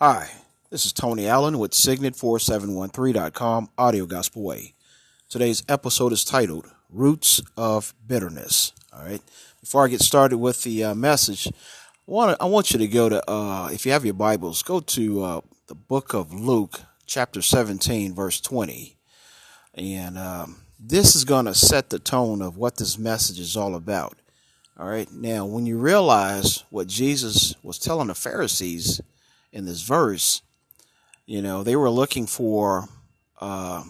Hi, this is Tony Allen with Signet4713.com Audio Gospel Way. Today's episode is titled Roots of Bitterness. All right. Before I get started with the uh, message, I want, I want you to go to, uh, if you have your Bibles, go to uh, the book of Luke, chapter 17, verse 20. And um, this is going to set the tone of what this message is all about. All right. Now, when you realize what Jesus was telling the Pharisees, in this verse, you know, they were looking for uh,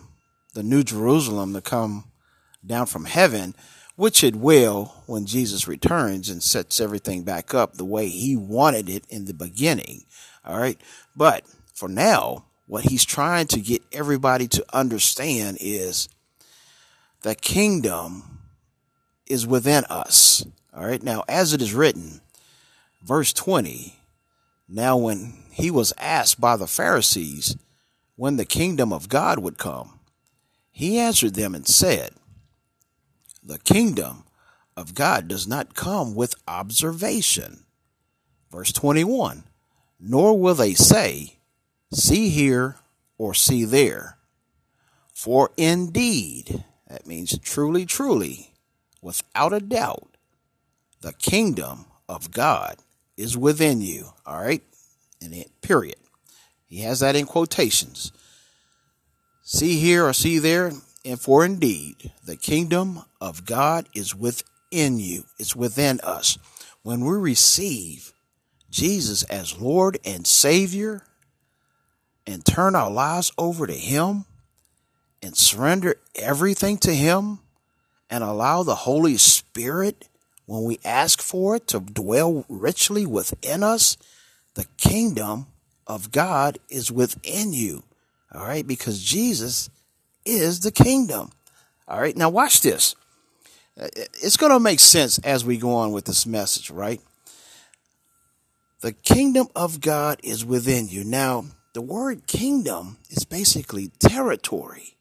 the New Jerusalem to come down from heaven, which it will when Jesus returns and sets everything back up the way he wanted it in the beginning. All right. But for now, what he's trying to get everybody to understand is the kingdom is within us. All right. Now, as it is written, verse 20, now when he was asked by the Pharisees when the kingdom of God would come, he answered them and said, The kingdom of God does not come with observation. Verse 21 Nor will they say, See here or see there. For indeed, that means truly, truly, without a doubt, the kingdom of God is within you. All right in it, period. He has that in quotations. See here or see there, and for indeed, the kingdom of God is within you, it's within us. When we receive Jesus as Lord and Savior and turn our lives over to Him and surrender everything to Him and allow the Holy Spirit, when we ask for it, to dwell richly within us the kingdom of God is within you. All right. Because Jesus is the kingdom. All right. Now watch this. Uh, it's going to make sense as we go on with this message, right? The kingdom of God is within you. Now, the word kingdom is basically territory.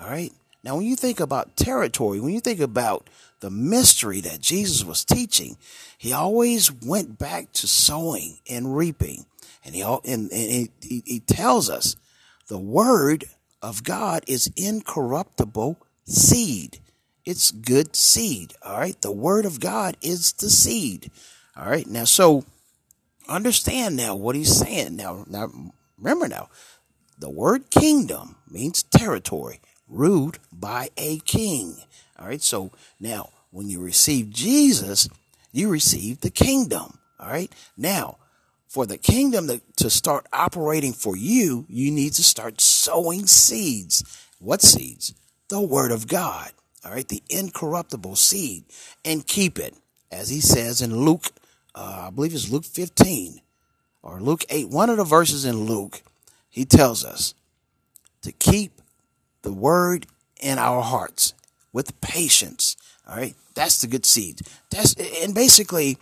All right. Now, when you think about territory, when you think about the mystery that Jesus was teaching, he always went back to sowing and reaping. And he, and, and he, he tells us the word of God is incorruptible seed. It's good seed. All right. The word of God is the seed. All right. Now, so understand now what he's saying. Now, now remember now, the word kingdom means territory ruled by a king. All right. So now when you receive Jesus, you receive the kingdom. All right. Now, for the kingdom to, to start operating for you, you need to start sowing seeds. What seeds? The word of God. All right. The incorruptible seed and keep it. As he says in Luke, uh, I believe it's Luke 15 or Luke 8, one of the verses in Luke, he tells us to keep the word in our hearts with patience. All right. That's the good seed. That's, and basically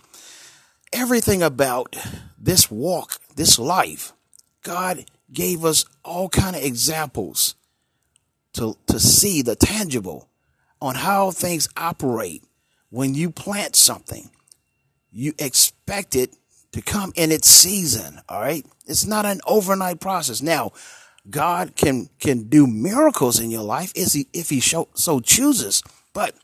everything about this walk, this life, God gave us all kind of examples to, to see the tangible on how things operate. When you plant something, you expect it to come in its season. All right. It's not an overnight process. Now, God can can do miracles in your life if he if he so chooses. But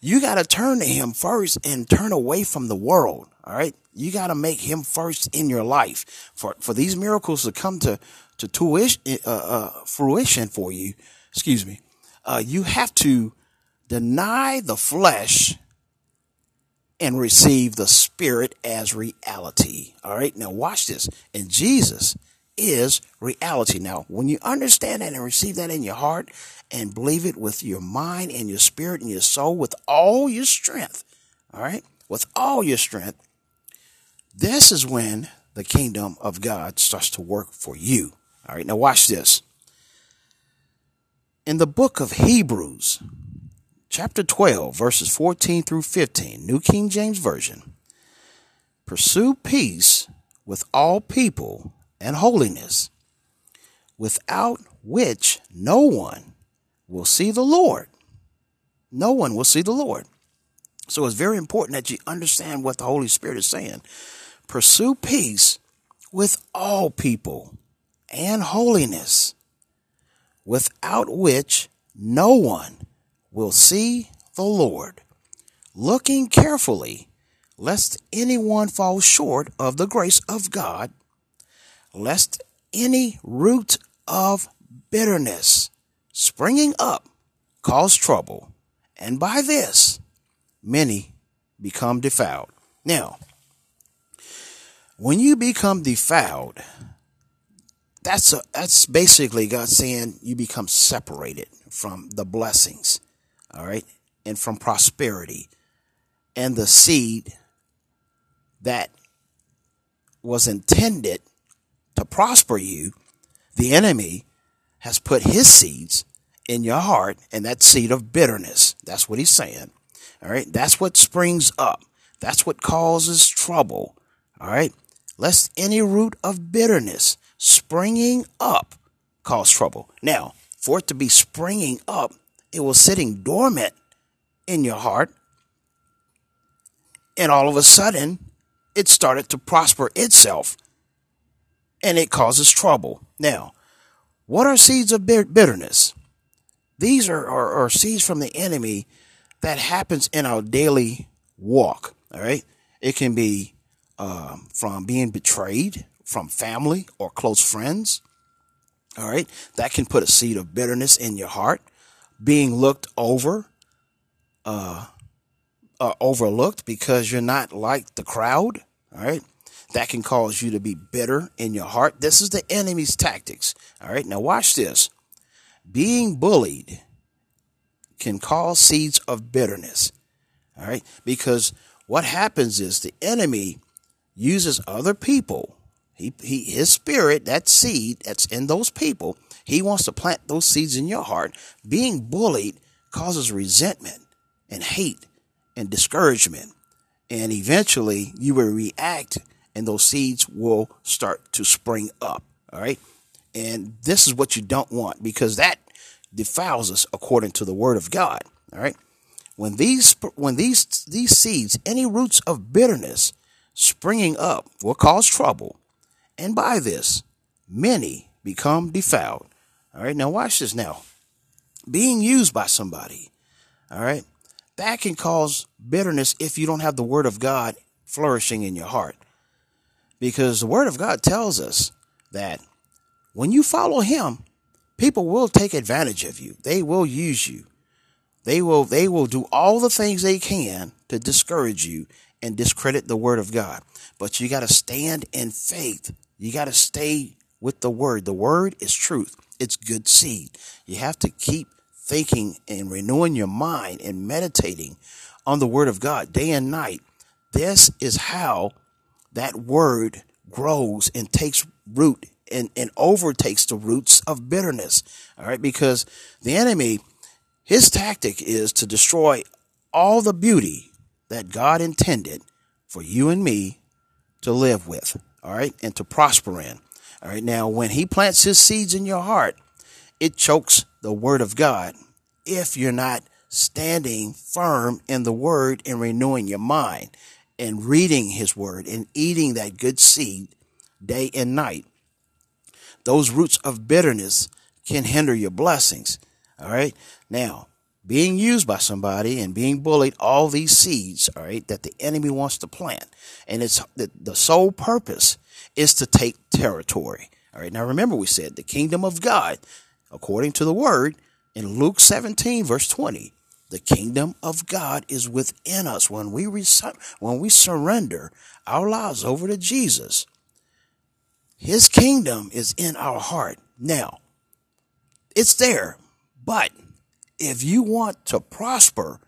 you got to turn to him first and turn away from the world. All right. You got to make him first in your life for, for these miracles to come to, to tuition, uh, uh, fruition for you. Excuse me. Uh, you have to deny the flesh and receive the spirit as reality. All right. Now watch this. And Jesus, is reality. Now, when you understand that and receive that in your heart and believe it with your mind and your spirit and your soul with all your strength, all right, with all your strength, this is when the kingdom of God starts to work for you. All right, now watch this. In the book of Hebrews, chapter 12, verses 14 through 15, New King James Version, pursue peace with all people and holiness, without which no one will see the Lord. No one will see the Lord. So it's very important that you understand what the Holy Spirit is saying. Pursue peace with all people and holiness, without which no one will see the Lord, looking carefully lest anyone fall short of the grace of God, lest any root of bitterness springing up cause trouble, and by this many become defiled. Now, when you become defiled, that's a, that's basically God saying you become separated from the blessings, all right, and from prosperity and the seed that was intended to prosper you. The enemy has put his seeds in your heart, and that seed of bitterness. That's what he's saying. All right. That's what springs up. That's what causes trouble. All right lest any root of bitterness springing up cause trouble. Now, for it to be springing up, it was sitting dormant in your heart, and all of a sudden, it started to prosper itself, and it causes trouble. Now, what are seeds of bitterness? These are, are, are seeds from the enemy that happens in our daily walk. All right. It can be um, from being betrayed from family or close friends. All right. That can put a seed of bitterness in your heart. Being looked over, uh, uh, overlooked because you're not like the crowd. All right. That can cause you to be bitter in your heart. This is the enemy's tactics. All right. Now watch this. Being bullied can cause seeds of bitterness. All right. Because what happens is the enemy uses other people. He, he, his spirit, that seed that's in those people, he wants to plant those seeds in your heart. Being bullied causes resentment and hate and discouragement. And eventually you will react and those seeds will start to spring up. All right. And this is what you don't want because that defiles us according to the word of God. All right. When these, when these, these seeds, any roots of bitterness, springing up will cause trouble, and by this, many become defiled. All right, now watch this now. Being used by somebody, all right, that can cause bitterness if you don't have the Word of God flourishing in your heart. Because the Word of God tells us that when you follow Him, people will take advantage of you. They will use you. They will, they will do all the things they can to discourage you and discredit the word of God. But you got to stand in faith. You got to stay with the word. The word is truth. It's good seed. You have to keep thinking and renewing your mind and meditating on the word of God day and night. This is how that word grows and takes root and, and overtakes the roots of bitterness. All right. Because the enemy, his tactic is to destroy all the beauty that God intended for you and me to live with, all right, and to prosper in. All right, now when He plants His seeds in your heart, it chokes the Word of God if you're not standing firm in the Word and renewing your mind and reading His Word and eating that good seed day and night. Those roots of bitterness can hinder your blessings. All right. Now, being used by somebody and being bullied, all these seeds, all right, that the enemy wants to plant. And it's the, the sole purpose is to take territory. All right. Now remember, we said the kingdom of God, according to the word in Luke 17, verse 20, the kingdom of God is within us when we, when we surrender our lives over to Jesus. His kingdom is in our heart. Now, it's there, but if you want to prosper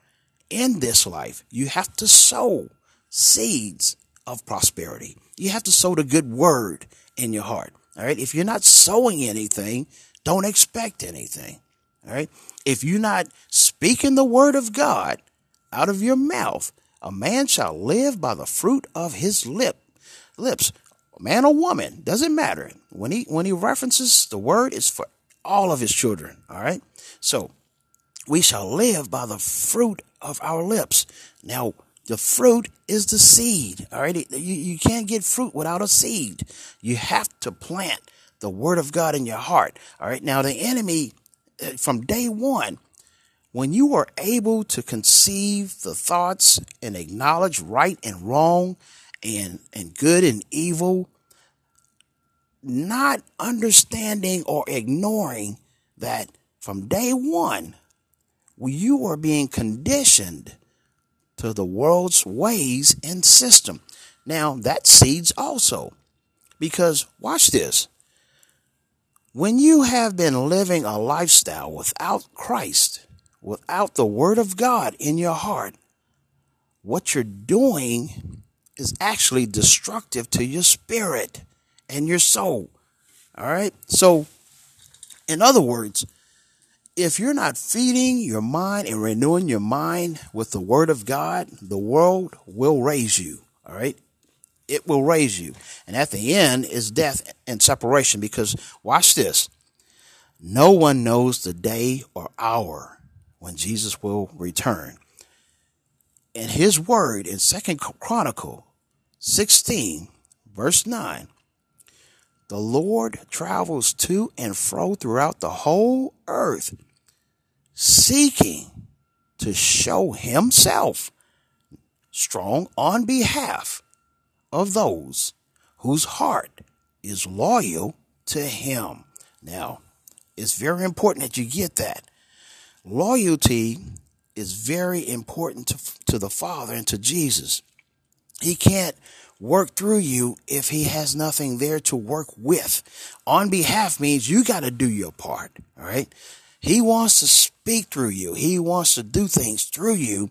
in this life, you have to sow seeds of prosperity. You have to sow the good word in your heart. All right. If you're not sowing anything, don't expect anything. All right. If you're not speaking the word of God out of your mouth, a man shall live by the fruit of his lip lips. Man or woman, doesn't matter. When he when he references the word is for all of his children. All right. So we shall live by the fruit of our lips. Now, The fruit is the seed. All right. You, you can't get fruit without a seed. You have to plant the word of God in your heart. All right. Now, the enemy, from day one, when you are able to conceive the thoughts and acknowledge right and wrong and, and good and evil, not understanding or ignoring that from day one, you are being conditioned to the world's ways and system. Now, that seeds also. Because, watch this. When you have been living a lifestyle without Christ, without the Word of God in your heart, what you're doing is actually destructive to your spirit and your soul. All right? So, in other words, if you're not feeding your mind and renewing your mind with the word of God, the world will raise you. All right. It will raise you. And at the end is death and separation because watch this. No one knows the day or hour when Jesus will return. And his word in Second Chronicle 16, verse 9, the Lord travels to and fro throughout the whole earth, seeking to show himself strong on behalf of those whose heart is loyal to him. Now, it's very important that you get that. Loyalty is very important to, to the Father and to Jesus. He can't work through you if he has nothing there to work with. On behalf means you got to do your part. All right. He wants to speak through you. He wants to do things through you.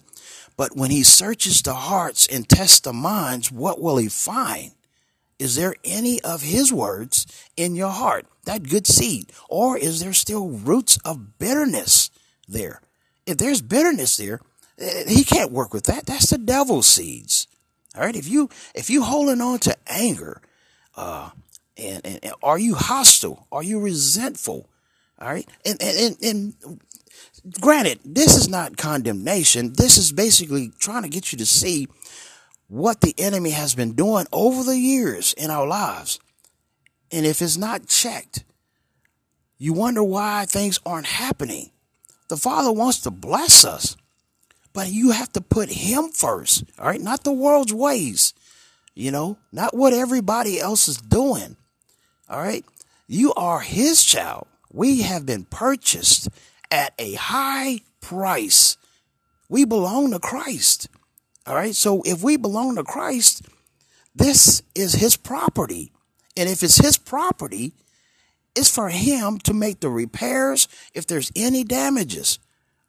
But when he searches the hearts and tests the minds, what will he find? Is there any of his words in your heart, that good seed? Or is there still roots of bitterness there? If there's bitterness there, eh, he can't work with that. That's the devil's seeds. All right. If you, if you holding on to anger, uh, and, and, and are you hostile? Are you resentful? All right. And, and, and, and granted, this is not condemnation. This is basically trying to get you to see what the enemy has been doing over the years in our lives. And if it's not checked, you wonder why things aren't happening. The Father wants to bless us. But you have to put him first, all right? Not the world's ways, you know, not what everybody else is doing, all right? You are his child. We have been purchased at a high price. We belong to Christ, all right? So if we belong to Christ, this is his property. And if it's his property, it's for him to make the repairs if there's any damages.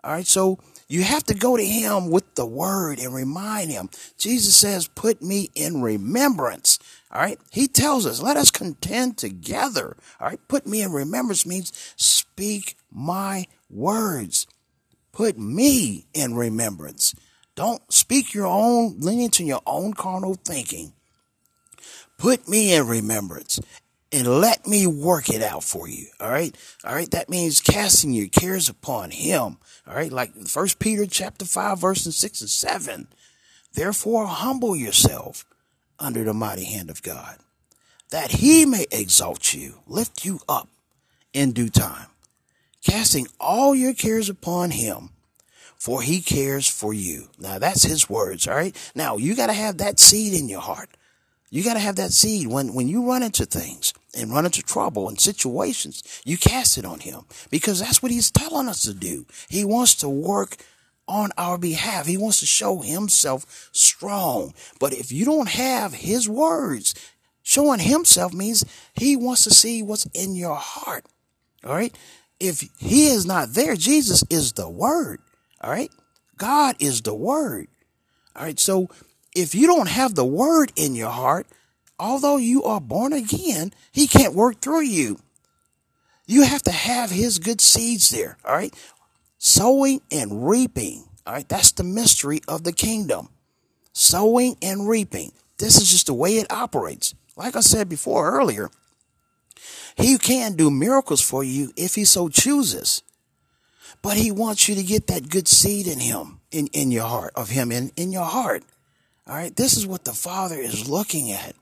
All right. So you have to go to him with the word and remind him. Jesus says, put me in remembrance. All right. He tells us, let us contend together. All right. Put me in remembrance means speak my words. Put me in remembrance. Don't speak your own, lean into your own carnal thinking. Put me in remembrance and let me work it out for you. All right. All right. That means casting your cares upon him. All right. Like first Peter chapter five, verses six and seven. Therefore humble yourself under the mighty hand of God that he may exalt you, lift you up in due time, casting all your cares upon him for he cares for you. Now that's his words. All right. Now you got to have that seed in your heart. You got to have that seed when, when you run into things and run into trouble and situations, you cast it on him because that's what he's telling us to do. He wants to work on our behalf. He wants to show himself strong. But if you don't have his words, showing himself means he wants to see what's in your heart. All right. If he is not there, Jesus is the word. All right. God is the word. All right. So if you don't have the word in your heart, although you are born again, he can't work through you. You have to have his good seeds there. All right. Sowing and reaping. All right. That's the mystery of the kingdom. Sowing and reaping. This is just the way it operates. Like I said before earlier, he can do miracles for you if he so chooses. But he wants you to get that good seed in him. in, in your heart, of him in, in your heart. All right. This is what the Father is looking at.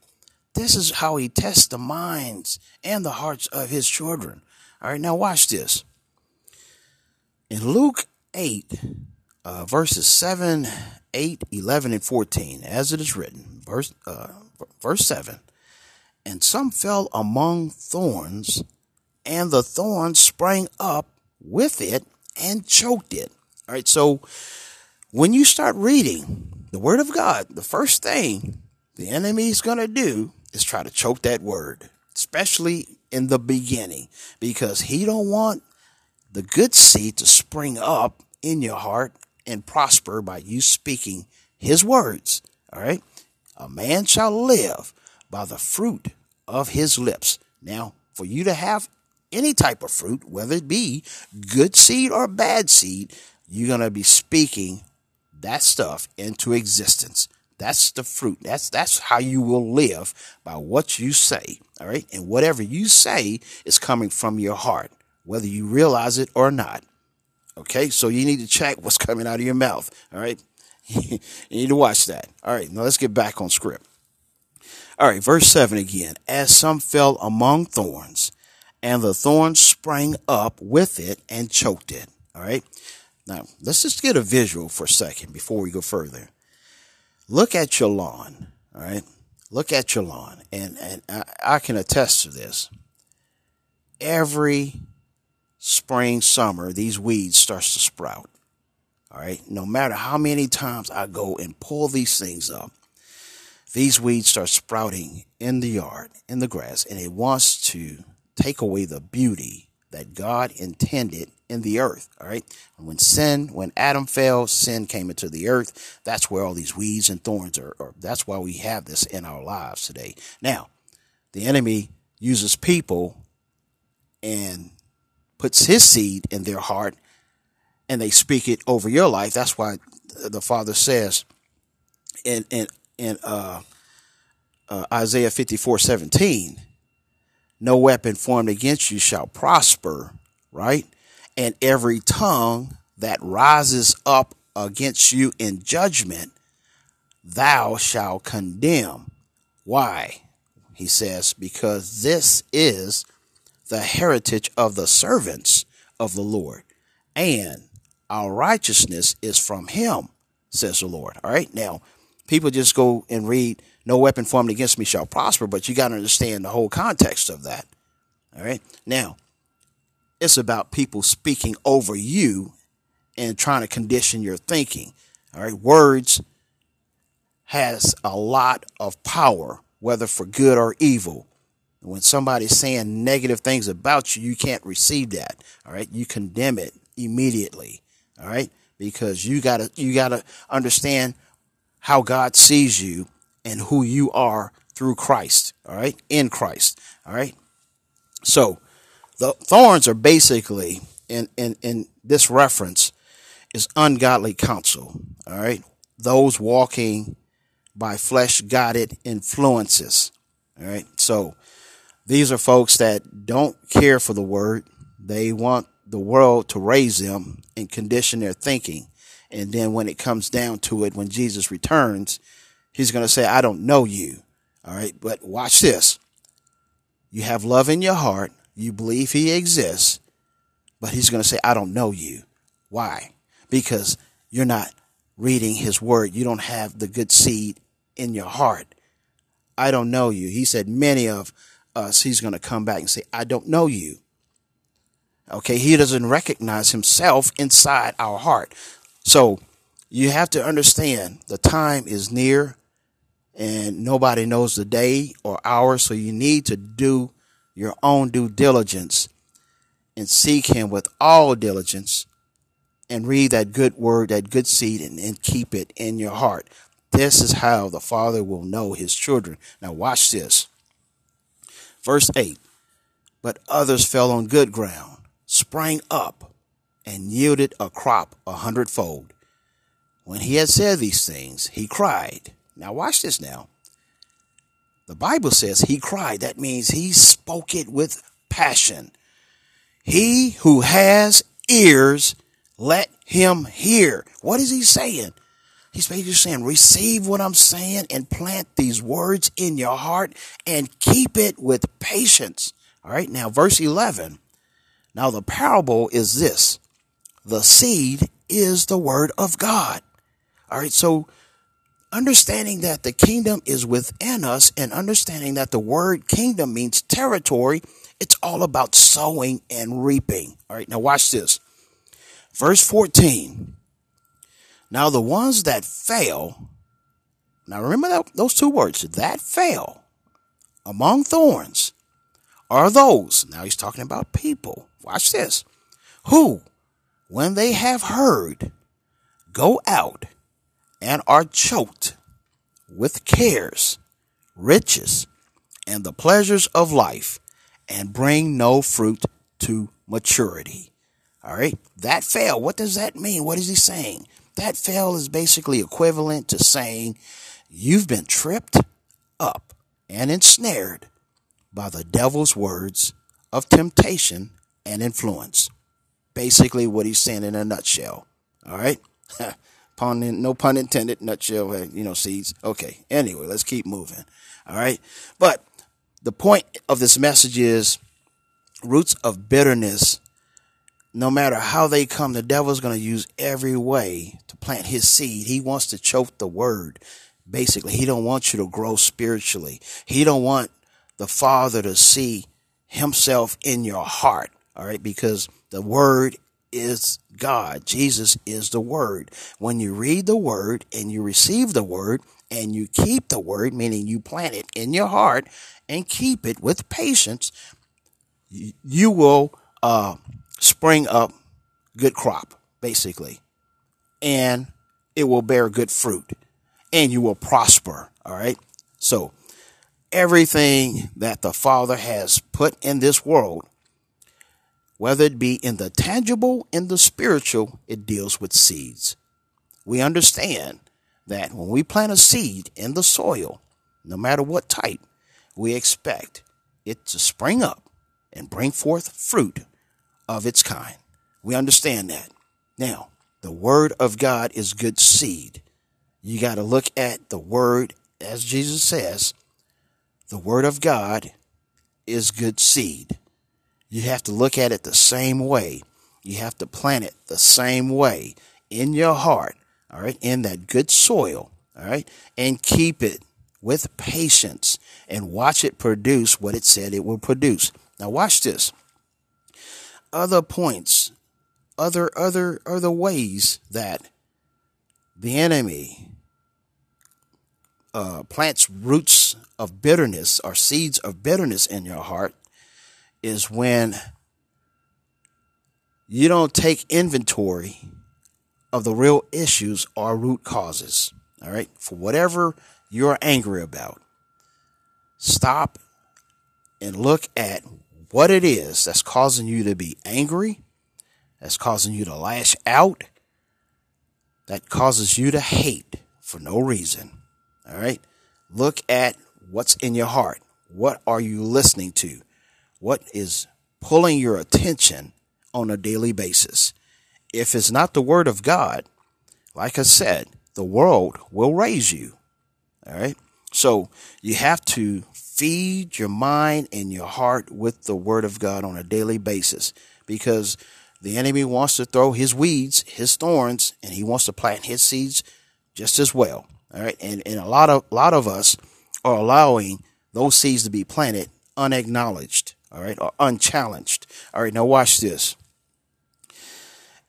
This is how he tests the minds and the hearts of his children. All right. Now watch this. In Luke 8, uh, verses 7, 8, 11, and 14, as it is written, verse, uh, verse 7, and some fell among thorns, and the thorns sprang up with it and choked it. All right, so when you start reading the Word of God, the first thing the enemy is going to do is try to choke that word, especially in the beginning, because he don't want the good seed to spring up in your heart and prosper by you speaking his words. All right. A man shall live by the fruit of his lips. Now, for you to have any type of fruit, whether it be good seed or bad seed, you're going to be speaking that stuff into existence. That's the fruit. That's that's how you will live by what you say. All right? And whatever you say is coming from your heart, whether you realize it or not. Okay? So you need to check what's coming out of your mouth. All right? you need to watch that. All right, now let's get back on script. All right, verse 7 again. As some fell among thorns, and the thorns sprang up with it and choked it. All right. Now, let's just get a visual for a second before we go further. Look at your lawn. All right. Look at your lawn. And, and I, I can attest to this. Every spring, summer, these weeds starts to sprout. All right. No matter how many times I go and pull these things up, these weeds start sprouting in the yard, in the grass, and it wants to take away the beauty that God intended in the earth. All right. And when sin, when Adam fell, sin came into the earth. That's where all these weeds and thorns are. that's why we have this in our lives today. Now, the enemy uses people and puts his seed in their heart and they speak it over your life. That's why the Father says in, in, in, uh, uh, Isaiah 54 17, no weapon formed against you shall prosper, right? And every tongue that rises up against you in judgment, thou shalt condemn. Why? He says, because this is the heritage of the servants of the Lord, and our righteousness is from him, says the Lord. All right. Now, people just go and read no weapon formed against me shall prosper, but you got to understand the whole context of that. All right. Now, it's about people speaking over you and trying to condition your thinking. All right. Words has a lot of power, whether for good or evil. When somebody's saying negative things about you, you can't receive that. All right. You condemn it immediately. All right. Because you gotta, you gotta understand how God sees you and who you are through Christ. All right. In Christ. All right. So the thorns are basically in, in, in this reference is ungodly counsel. All right. Those walking by flesh guided influences. All right. So these are folks that don't care for the word. They want the world to raise them and condition their thinking. And then when it comes down to it, when Jesus returns, he's going to say, I don't know you. All right. But watch this. You have love in your heart. You believe he exists, but he's going to say, I don't know you. Why? Because you're not reading his word. You don't have the good seed in your heart. I don't know you. He said, many of us, he's going to come back and say, I don't know you. Okay. He doesn't recognize himself inside our heart. So you have to understand the time is near and nobody knows the day or hour. So you need to do your own due diligence and seek him with all diligence and read that good word, that good seed, and, and keep it in your heart. This is how the Father will know his children. Now, watch this. Verse 8 But others fell on good ground, sprang up, and yielded a crop a hundredfold. When he had said these things, he cried. Now, watch this now. The Bible says he cried. That means he spoke it with passion. He who has ears, let him hear. What is he saying? He's basically saying, receive what I'm saying and plant these words in your heart and keep it with patience. All right. Now, verse 11. Now, the parable is this the seed is the word of God. All right. So, understanding that the kingdom is within us and understanding that the word kingdom means territory, it's all about sowing and reaping. All right. Now, watch this. Verse 14. Now, the ones that fail, now remember that, those two words, that fail among thorns are those, now he's talking about people, watch this, who, when they have heard, go out and are choked with cares, riches, and the pleasures of life, and bring no fruit to maturity. All right, that fail. What does that mean? What is he saying? That fail is basically equivalent to saying you've been tripped up and ensnared by the devil's words of temptation and influence. Basically, what he's saying in a nutshell. All right? pun, no pun intended, nutshell, uh, you know, seeds. Okay, anyway, let's keep moving. All right? But the point of this message is roots of bitterness no matter how they come, the devil's going to use every way to plant his seed. He wants to choke the word. Basically, he don't want you to grow spiritually. He don't want the Father to see himself in your heart. All right. Because the word is God. Jesus is the word. When you read the word and you receive the word and you keep the word, meaning you plant it in your heart and keep it with patience, you will, uh, spring up good crop, basically. And it will bear good fruit and you will prosper. All right. So everything that the Father has put in this world, whether it be in the tangible, in the spiritual, it deals with seeds. We understand that when we plant a seed in the soil, no matter what type, we expect it to spring up and bring forth fruit of its kind. We understand that. Now, the word of God is good seed. You got to look at the word, as Jesus says, the word of God is good seed. You have to look at it the same way. You have to plant it the same way in your heart, all right, in that good soil, all right, and keep it with patience and watch it produce what it said it will produce. Now, watch this other points, other other other ways that the enemy uh, plants roots of bitterness or seeds of bitterness in your heart is when you don't take inventory of the real issues or root causes. All right. For whatever you're angry about, stop and look at what it is that's causing you to be angry, that's causing you to lash out, that causes you to hate for no reason. All right. Look at what's in your heart. What are you listening to? What is pulling your attention on a daily basis? If it's not the word of God, like I said, the world will raise you. All right. So you have to feed your mind and your heart with the word of God on a daily basis because the enemy wants to throw his weeds, his thorns, and he wants to plant his seeds just as well. All right. And, and a lot of, a lot of us are allowing those seeds to be planted unacknowledged. All right. Or unchallenged. All right. Now watch this.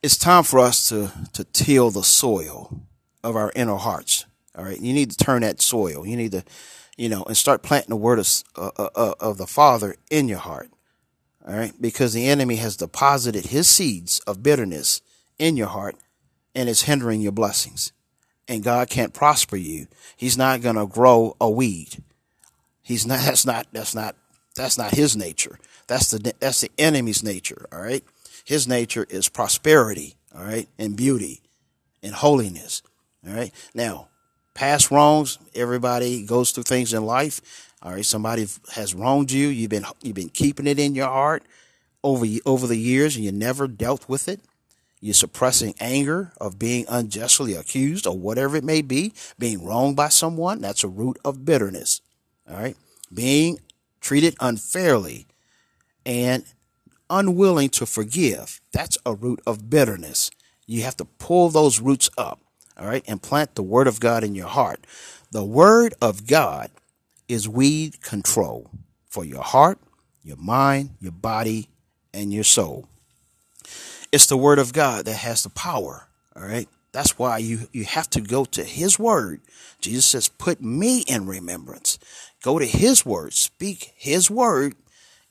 It's time for us to, to till the soil of our inner hearts. All right. You need to turn that soil. You need to you know, and start planting the word of, uh, uh, uh, of the Father in your heart. All right. Because the enemy has deposited his seeds of bitterness in your heart and it's hindering your blessings. And God can't prosper you. He's not going to grow a weed. He's not, that's not, that's not, that's not his nature. That's the, that's the enemy's nature. All right. His nature is prosperity. All right. And beauty and holiness. All right. Now, past wrongs. Everybody goes through things in life. All right, somebody has wronged you. You've been you've been keeping it in your heart over over the years, and you never dealt with it. You're suppressing anger of being unjustly accused or whatever it may be, being wronged by someone. That's a root of bitterness. All right. Being treated unfairly and unwilling to forgive. That's a root of bitterness. You have to pull those roots up. All right. And plant the word of God in your heart. The word of God is weed control for your heart, your mind, your body, and your soul. It's the word of God that has the power. All right. That's why you, you have to go to his word. Jesus says, put me in remembrance. Go to his word, speak his word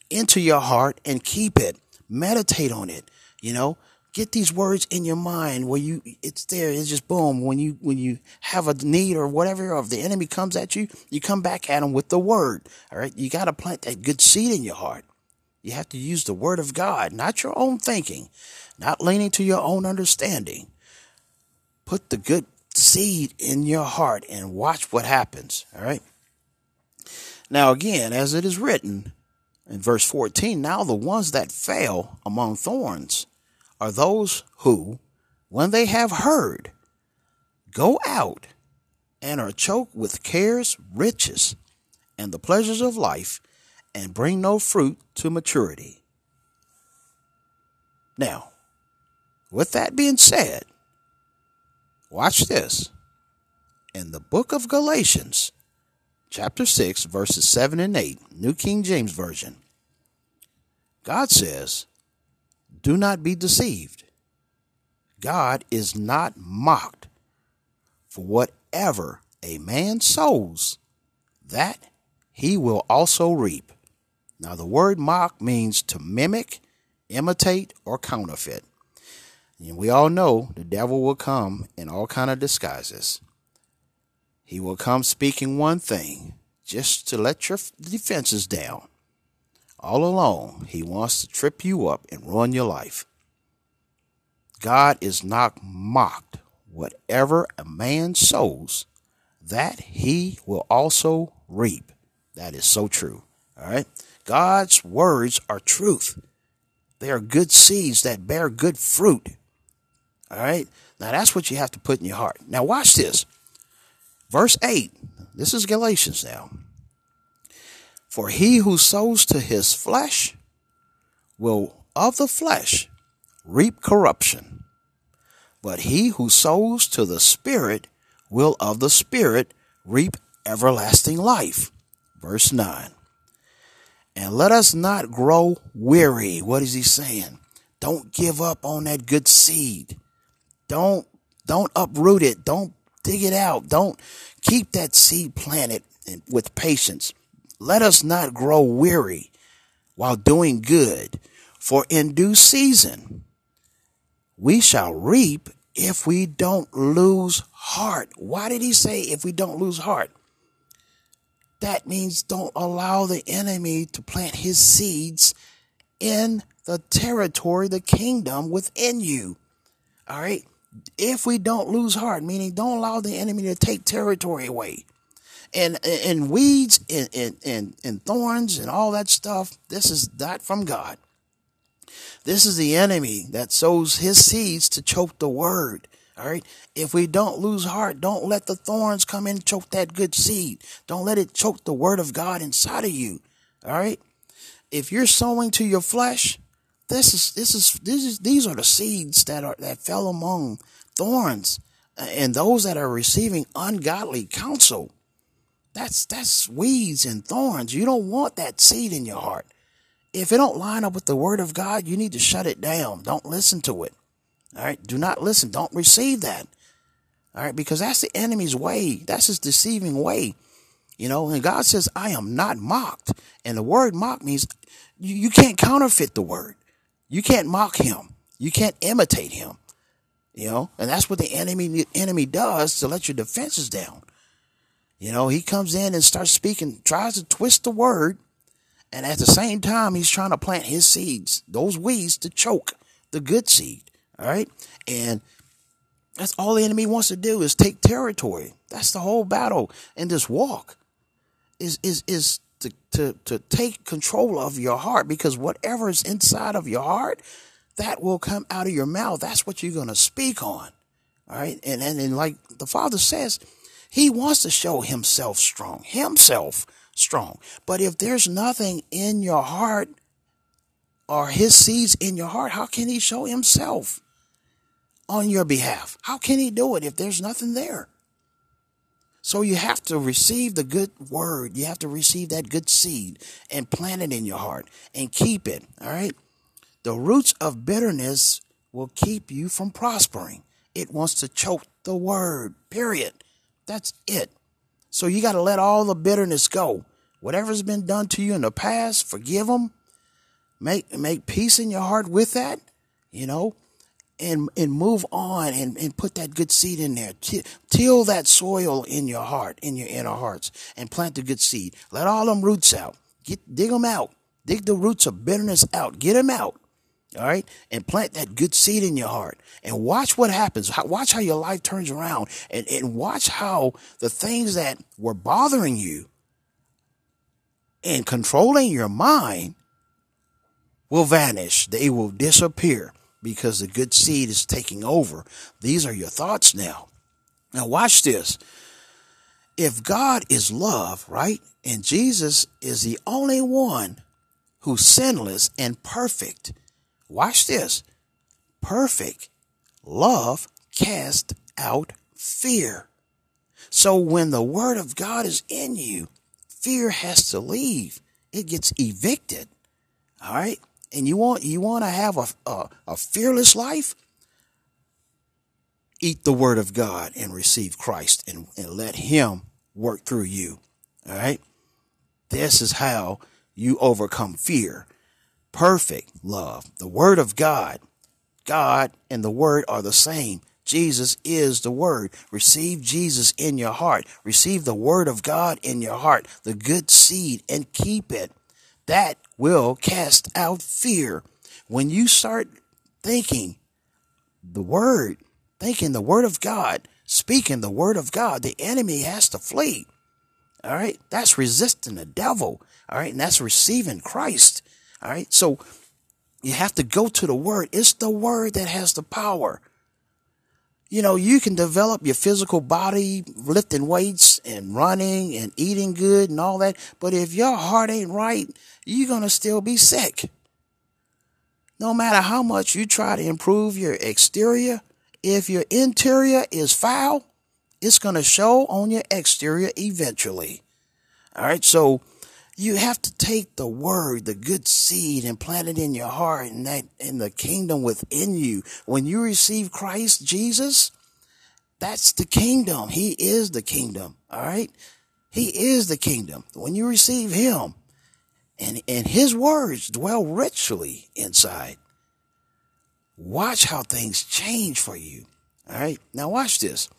into your heart and keep it. Meditate on it. You know, get these words in your mind where you it's there it's just boom when you when you have a need or whatever or if the enemy comes at you you come back at him with the word all right you got to plant that good seed in your heart you have to use the word of god not your own thinking not leaning to your own understanding put the good seed in your heart and watch what happens all right now again as it is written in verse 14 now the ones that fell among thorns are those who, when they have heard, go out and are choked with cares, riches, and the pleasures of life, and bring no fruit to maturity. Now, with that being said, watch this. In the book of Galatians, chapter 6, verses 7 and 8, New King James Version, God says, do not be deceived. God is not mocked. For whatever a man sows, that he will also reap. Now, the word mock means to mimic, imitate, or counterfeit. And we all know the devil will come in all kind of disguises. He will come speaking one thing just to let your defenses down all along, he wants to trip you up and ruin your life. God is not mocked. Whatever a man sows, that he will also reap. That is so true. All right. God's words are truth. They are good seeds that bear good fruit. All right. Now that's what you have to put in your heart. Now watch this. Verse 8. This is Galatians now. For he who sows to his flesh will of the flesh reap corruption, but he who sows to the Spirit will of the Spirit reap everlasting life. Verse 9. And let us not grow weary. What is he saying? Don't give up on that good seed. Don't don't uproot it. Don't dig it out. Don't keep that seed planted with patience. Let us not grow weary while doing good, for in due season we shall reap if we don't lose heart. Why did he say if we don't lose heart? That means don't allow the enemy to plant his seeds in the territory, the kingdom within you. All right. If we don't lose heart, meaning don't allow the enemy to take territory away and and weeds and, and, and, thorns and all that stuff. This is not from God. This is the enemy that sows his seeds to choke the word. All right. If we don't lose heart, don't let the thorns come in and choke that good seed. Don't let it choke the word of God inside of you. All right. If you're sowing to your flesh, this is this is this is these are the seeds that are that fell among thorns uh, and those that are receiving ungodly counsel. That's that's weeds and thorns. You don't want that seed in your heart. If it don't line up with the word of God, you need to shut it down. Don't listen to it. All right. Do not listen. Don't receive that. All right. Because that's the enemy's way. That's his deceiving way. You know, and God says, I am not mocked. And the word mock means you, you can't counterfeit the word. You can't mock him. You can't imitate him. You know, and that's what the enemy enemy does to let your defenses down. You know, he comes in and starts speaking, tries to twist the word, and at the same time, he's trying to plant his seeds, those weeds, to choke the good seed. All right. And that's all the enemy wants to do is take territory. That's the whole battle in this walk is, is, is to, to, to take control of your heart because whatever is inside of your heart, that will come out of your mouth. That's what you're going to speak on. All right. And, and, and like the Father says, He wants to show Himself strong, Himself strong. But if there's nothing in your heart or His seeds in your heart, how can He show Himself on your behalf? How can He do it if there's nothing there? So you have to receive the good word. You have to receive that good seed and plant it in your heart and keep it. All right. The roots of bitterness will keep you from prospering. It wants to choke the word, period. That's it. So you got to let all the bitterness go. Whatever's been done to you in the past, forgive them. Make, make peace in your heart with that, you know, and, and move on and, and put that good seed in there. Till that soil in your heart, in your inner hearts, and plant the good seed. Let all them roots out. Get, dig them out. Dig the roots of bitterness out. Get them out. All right. And plant that good seed in your heart and watch what happens. Watch how your life turns around and, and watch how the things that were bothering you and controlling your mind will vanish. They will disappear because the good seed is taking over. These are your thoughts now. Now watch this. If God is love, right? And Jesus is the only one who's sinless and perfect Watch this. Perfect love cast out fear. So when the word of God is in you, fear has to leave. It gets evicted. All right. And you want, you want to have a, a, a fearless life? Eat the word of God and receive Christ and, and let him work through you. All right. This is how you overcome fear perfect love. The Word of God. God and the Word are the same. Jesus is the Word. Receive Jesus in your heart. Receive the Word of God in your heart, the good seed, and keep it. That will cast out fear. When you start thinking the Word, thinking the Word of God, speaking the Word of God, the enemy has to flee. All right. That's resisting the devil. All right. And that's receiving Christ. All right. So you have to go to the word. It's the word that has the power. You know, you can develop your physical body, lifting weights and running and eating good and all that. But if your heart ain't right, you're going to still be sick. No matter how much you try to improve your exterior, if your interior is foul, it's going to show on your exterior eventually. All right. So you have to take the word, the good seed, and plant it in your heart and that in the kingdom within you. When you receive Christ Jesus, that's the kingdom. He is the kingdom. All right. He is the kingdom. When you receive him and, and his words dwell richly inside, watch how things change for you. All right. Now watch this.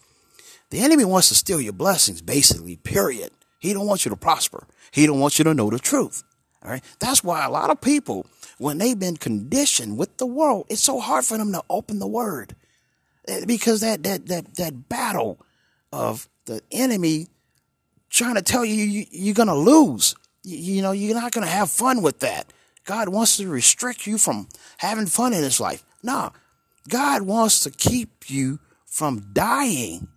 The enemy wants to steal your blessings, basically, period. He don't want you to prosper. He don't want you to know the truth. All right. That's why a lot of people, when they've been conditioned with the world, it's so hard for them to open the word eh, because that, that, that, that battle of the enemy trying to tell you, you you're going to lose. You, you know, you're not going to have fun with that. God wants to restrict you from having fun in this life. No, God wants to keep you from dying.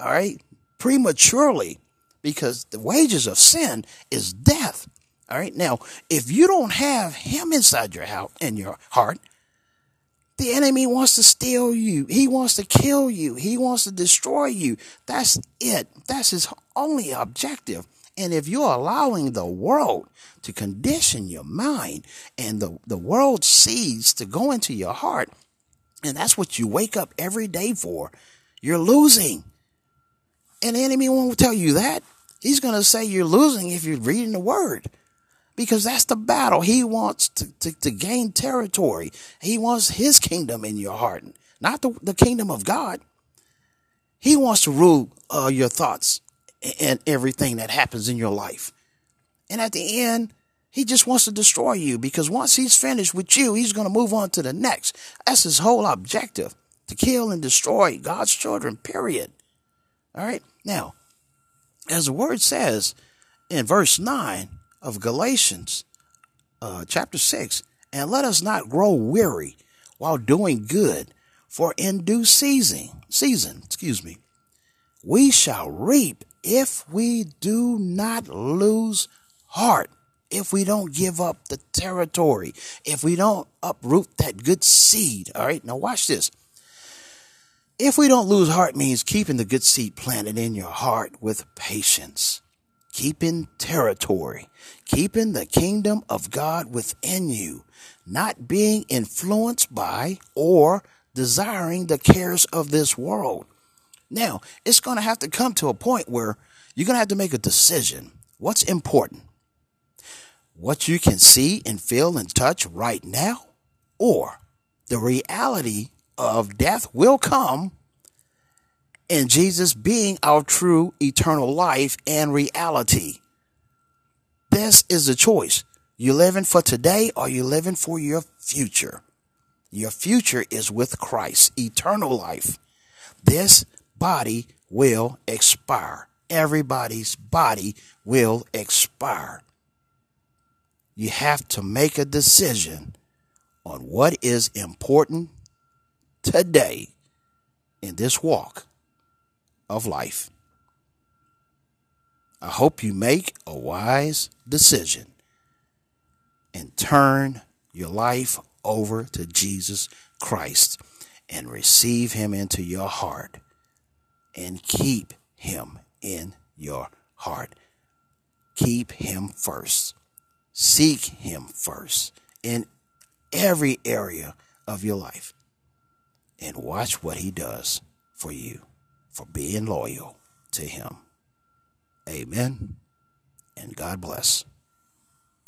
All right. Prematurely because the wages of sin is death. All right. Now, if you don't have him inside your house in your heart, the enemy wants to steal you. He wants to kill you. He wants to destroy you. That's it. That's his only objective. And if you're allowing the world to condition your mind and the, the world seeds to go into your heart, and that's what you wake up every day for, you're losing. And the enemy won't tell you that. He's going to say you're losing if you're reading the word because that's the battle. He wants to, to, to, gain territory. He wants his kingdom in your heart, not the, the kingdom of God. He wants to rule uh, your thoughts and everything that happens in your life. And at the end, he just wants to destroy you because once he's finished with you, he's going to move on to the next. That's his whole objective to kill and destroy God's children, period. All right. Now, as the word says in verse 9 of Galatians uh, chapter 6, and let us not grow weary while doing good, for in due season, season, excuse me, we shall reap if we do not lose heart, if we don't give up the territory, if we don't uproot that good seed. All right, now watch this. If we don't lose heart means keeping the good seed planted in your heart with patience, keeping territory, keeping the kingdom of God within you, not being influenced by or desiring the cares of this world. Now, it's going to have to come to a point where you're going to have to make a decision. What's important? What you can see and feel and touch right now, or the reality of death will come and Jesus being our true eternal life and reality. This is the choice. You living for today or you living for your future? Your future is with Christ, eternal life. This body will expire. Everybody's body will expire. You have to make a decision on what is important today in this walk of life. I hope you make a wise decision and turn your life over to Jesus Christ and receive him into your heart and keep him in your heart. Keep him first. Seek him first in every area of your life and watch what he does for you for being loyal to him. Amen and God bless.